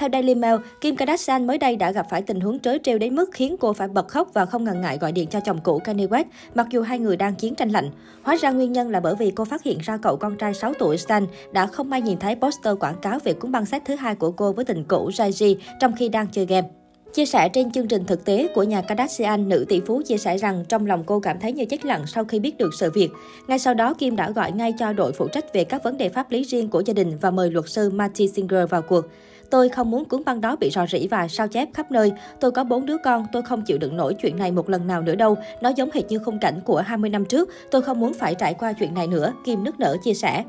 Theo Daily Mail, Kim Kardashian mới đây đã gặp phải tình huống trớ trêu đến mức khiến cô phải bật khóc và không ngần ngại gọi điện cho chồng cũ Kanye West, mặc dù hai người đang chiến tranh lạnh. Hóa ra nguyên nhân là bởi vì cô phát hiện ra cậu con trai 6 tuổi Stan đã không may nhìn thấy poster quảng cáo về cuốn băng sách thứ hai của cô với tình cũ Jay trong khi đang chơi game. Chia sẻ trên chương trình thực tế của nhà Kardashian, nữ tỷ phú chia sẻ rằng trong lòng cô cảm thấy như chết lặng sau khi biết được sự việc. Ngay sau đó, Kim đã gọi ngay cho đội phụ trách về các vấn đề pháp lý riêng của gia đình và mời luật sư Marty Singer vào cuộc. Tôi không muốn cuốn băng đó bị rò rỉ và sao chép khắp nơi. Tôi có bốn đứa con, tôi không chịu đựng nổi chuyện này một lần nào nữa đâu. Nó giống hệt như khung cảnh của 20 năm trước. Tôi không muốn phải trải qua chuyện này nữa, Kim nức nở chia sẻ.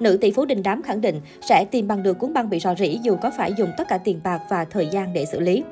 Nữ tỷ phú đình đám khẳng định sẽ tìm bằng được cuốn băng bị rò rỉ dù có phải dùng tất cả tiền bạc và thời gian để xử lý.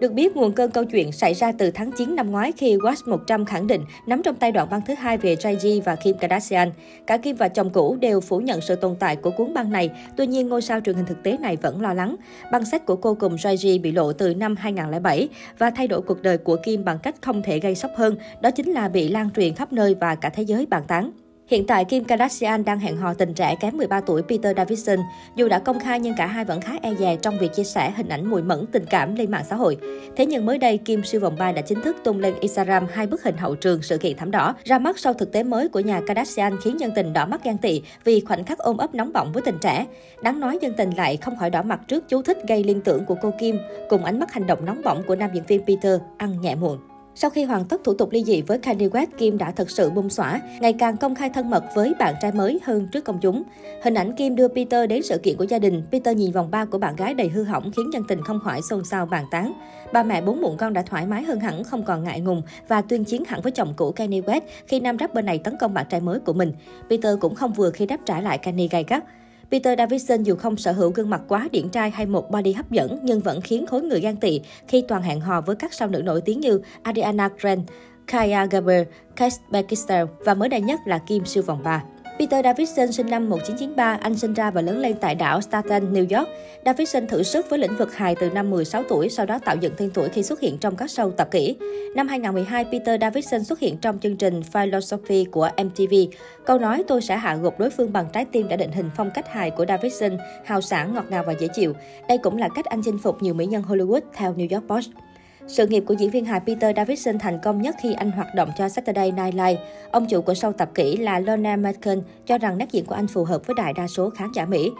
Được biết, nguồn cơn câu chuyện xảy ra từ tháng 9 năm ngoái khi Watch 100 khẳng định nắm trong tay đoạn băng thứ hai về Jay-Z và Kim Kardashian. Cả Kim và chồng cũ đều phủ nhận sự tồn tại của cuốn băng này, tuy nhiên ngôi sao truyền hình thực tế này vẫn lo lắng. Băng sách của cô cùng Jay-Z bị lộ từ năm 2007 và thay đổi cuộc đời của Kim bằng cách không thể gây sốc hơn, đó chính là bị lan truyền khắp nơi và cả thế giới bàn tán. Hiện tại, Kim Kardashian đang hẹn hò tình trẻ kém 13 tuổi Peter Davidson. Dù đã công khai nhưng cả hai vẫn khá e dè trong việc chia sẻ hình ảnh mùi mẫn tình cảm lên mạng xã hội. Thế nhưng mới đây, Kim siêu vòng 3 đã chính thức tung lên Instagram hai bức hình hậu trường sự kiện thảm đỏ. Ra mắt sau thực tế mới của nhà Kardashian khiến dân tình đỏ mắt gan tị vì khoảnh khắc ôm ấp nóng bỏng với tình trẻ. Đáng nói dân tình lại không khỏi đỏ mặt trước chú thích gây liên tưởng của cô Kim cùng ánh mắt hành động nóng bỏng của nam diễn viên Peter ăn nhẹ muộn. Sau khi hoàn tất thủ tục ly dị với Kanye West, Kim đã thực sự bung xõa, ngày càng công khai thân mật với bạn trai mới hơn trước công chúng. Hình ảnh Kim đưa Peter đến sự kiện của gia đình, Peter nhìn vòng ba của bạn gái đầy hư hỏng khiến dân tình không khỏi xôn xao bàn tán. Ba mẹ bốn muộn con đã thoải mái hơn hẳn, không còn ngại ngùng và tuyên chiến hẳn với chồng cũ Kanye West khi nam rapper này tấn công bạn trai mới của mình. Peter cũng không vừa khi đáp trả lại Kanye gay gắt. Peter Davidson dù không sở hữu gương mặt quá điển trai hay một body hấp dẫn nhưng vẫn khiến khối người gan tị khi toàn hẹn hò với các sao nữ nổi tiếng như Ariana Grande, Kaya Gerber, Kate Beckinsale và mới đây nhất là Kim siêu vòng 3. Peter Davidson sinh năm 1993, anh sinh ra và lớn lên tại đảo Staten, New York. Davidson thử sức với lĩnh vực hài từ năm 16 tuổi, sau đó tạo dựng tên tuổi khi xuất hiện trong các show tập kỹ. Năm 2012, Peter Davidson xuất hiện trong chương trình Philosophy của MTV. Câu nói tôi sẽ hạ gục đối phương bằng trái tim đã định hình phong cách hài của Davidson, hào sảng, ngọt ngào và dễ chịu. Đây cũng là cách anh chinh phục nhiều mỹ nhân Hollywood theo New York Post. Sự nghiệp của diễn viên hài Peter Davidson thành công nhất khi anh hoạt động cho Saturday Night Live. Ông chủ của show tập kỹ là Lorna Merkin cho rằng nét diễn của anh phù hợp với đại đa số khán giả Mỹ.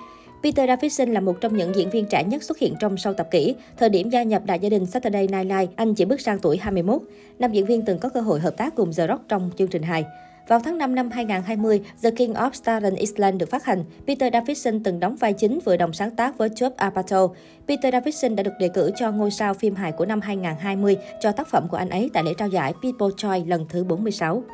Peter Davidson là một trong những diễn viên trẻ nhất xuất hiện trong show tập kỹ. Thời điểm gia nhập đại gia đình Saturday Night Live, anh chỉ bước sang tuổi 21. Nam diễn viên từng có cơ hội hợp tác cùng The Rock trong chương trình hài. Vào tháng 5 năm 2020, The King of Staten Island được phát hành. Peter Davidson từng đóng vai chính vừa đồng sáng tác với Job Apatow. Peter Davidson đã được đề cử cho ngôi sao phim hài của năm 2020 cho tác phẩm của anh ấy tại lễ trao giải People Choice lần thứ 46.